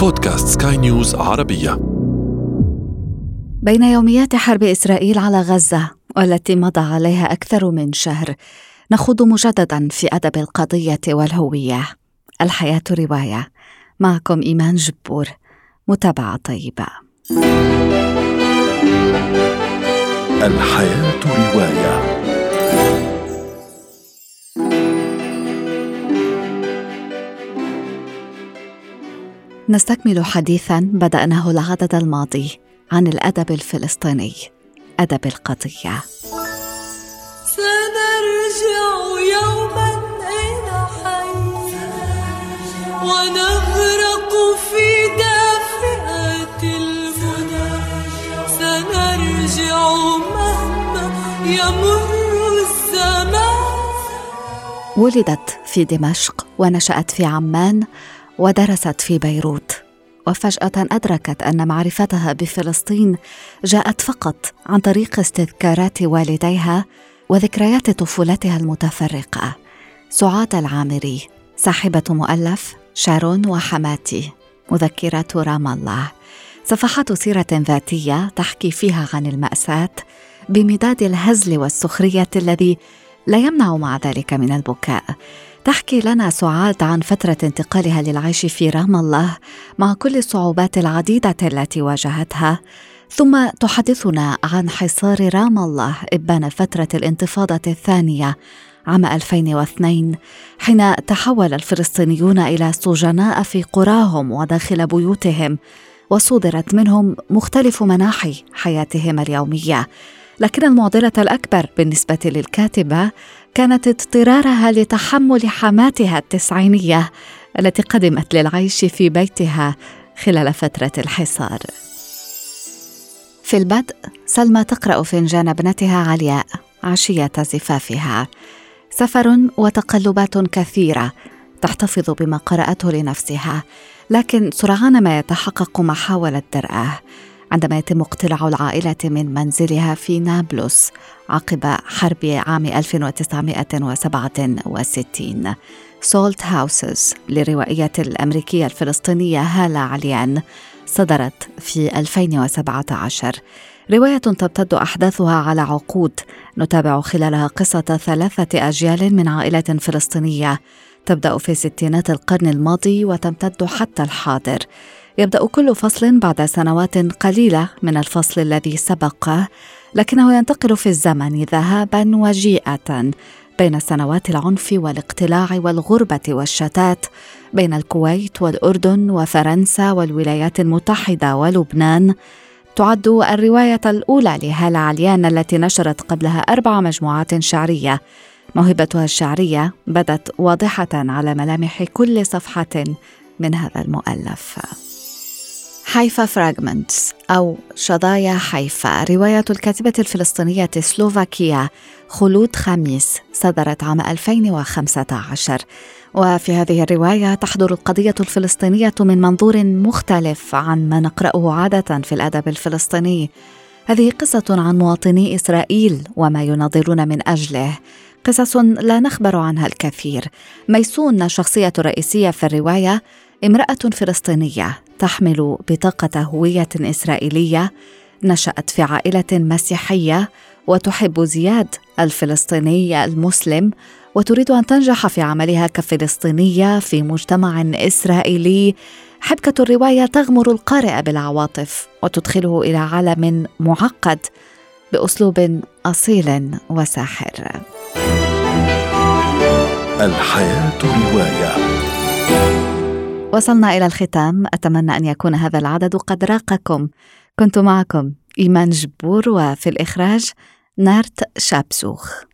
بودكاست سكاي نيوز عربية. بين يوميات حرب إسرائيل على غزة والتي مضى عليها أكثر من شهر نخوض مجددا في أدب القضية والهوية. الحياة رواية. معكم إيمان جبور. متابعة طيبة. الحياة رواية. نستكمل حديثا بدأناه العدد الماضي عن الأدب الفلسطيني أدب القضية. سنرجع يوما إلى حي ونغرق في دافئة المنى سنرجع مهما يمر الزمان. ولدت في دمشق ونشأت في عمان ودرست في بيروت. وفجأة أدركت أن معرفتها بفلسطين جاءت فقط عن طريق استذكارات والديها وذكريات طفولتها المتفرقة. سعاد العامري صاحبة مؤلف شارون وحماتي مذكرات رام الله. صفحات سيرة ذاتية تحكي فيها عن المأساة بمداد الهزل والسخرية الذي لا يمنع مع ذلك من البكاء. تحكي لنا سعاد عن فترة انتقالها للعيش في رام الله مع كل الصعوبات العديدة التي واجهتها ثم تحدثنا عن حصار رام الله إبان فترة الانتفاضة الثانية عام 2002 حين تحول الفلسطينيون إلى سجناء في قراهم وداخل بيوتهم وصودرت منهم مختلف مناحي حياتهم اليومية. لكن المعضلة الأكبر بالنسبة للكاتبة كانت اضطرارها لتحمل حماتها التسعينية التي قدمت للعيش في بيتها خلال فترة الحصار. في البدء سلمى تقرأ فنجان ابنتها علياء عشية زفافها. سفر وتقلبات كثيرة تحتفظ بما قرأته لنفسها لكن سرعان ما يتحقق ما حاولت درءه عندما يتم اقتلاع العائلة من منزلها في نابلس عقب حرب عام 1967 سولت هاوسز للروائية الأمريكية الفلسطينية هالة عليان صدرت في 2017 رواية تمتد أحداثها على عقود نتابع خلالها قصة ثلاثة أجيال من عائلة فلسطينية تبدأ في ستينات القرن الماضي وتمتد حتى الحاضر. يبدأ كل فصل بعد سنوات قليلة من الفصل الذي سبقه لكنه ينتقل في الزمن ذهابا وجيئة بين سنوات العنف والاقتلاع والغربة والشتات بين الكويت والأردن وفرنسا والولايات المتحدة ولبنان. تعد الرواية الأولى لهاله عليان التي نشرت قبلها أربع مجموعات شعرية. موهبتها الشعرية بدت واضحة على ملامح كل صفحة من هذا المؤلف. حيفا فراغمنتس أو شظايا حيفا رواية الكاتبة الفلسطينية سلوفاكيا خلود خميس صدرت عام 2015 وفي هذه الرواية تحضر القضية الفلسطينية من منظور مختلف عن ما نقرأه عادة في الأدب الفلسطيني. هذه قصة عن مواطني إسرائيل وما يناضلون من أجله. قصص لا نخبر عنها الكثير. ميسون الشخصية الرئيسية في الرواية امرأة فلسطينية. تحمل بطاقة هوية إسرائيلية نشأت في عائلة مسيحية وتحب زياد الفلسطيني المسلم وتريد أن تنجح في عملها كفلسطينية في مجتمع إسرائيلي. حبكة الرواية تغمر القارئ بالعواطف وتدخله إلى عالم معقد بأسلوب أصيل وساحر. الحياة رواية. وصلنا إلى الختام. أتمنى أن يكون هذا العدد قد راقكم. كنت معكم إيمان جبور وفي الإخراج نارت شابسوخ.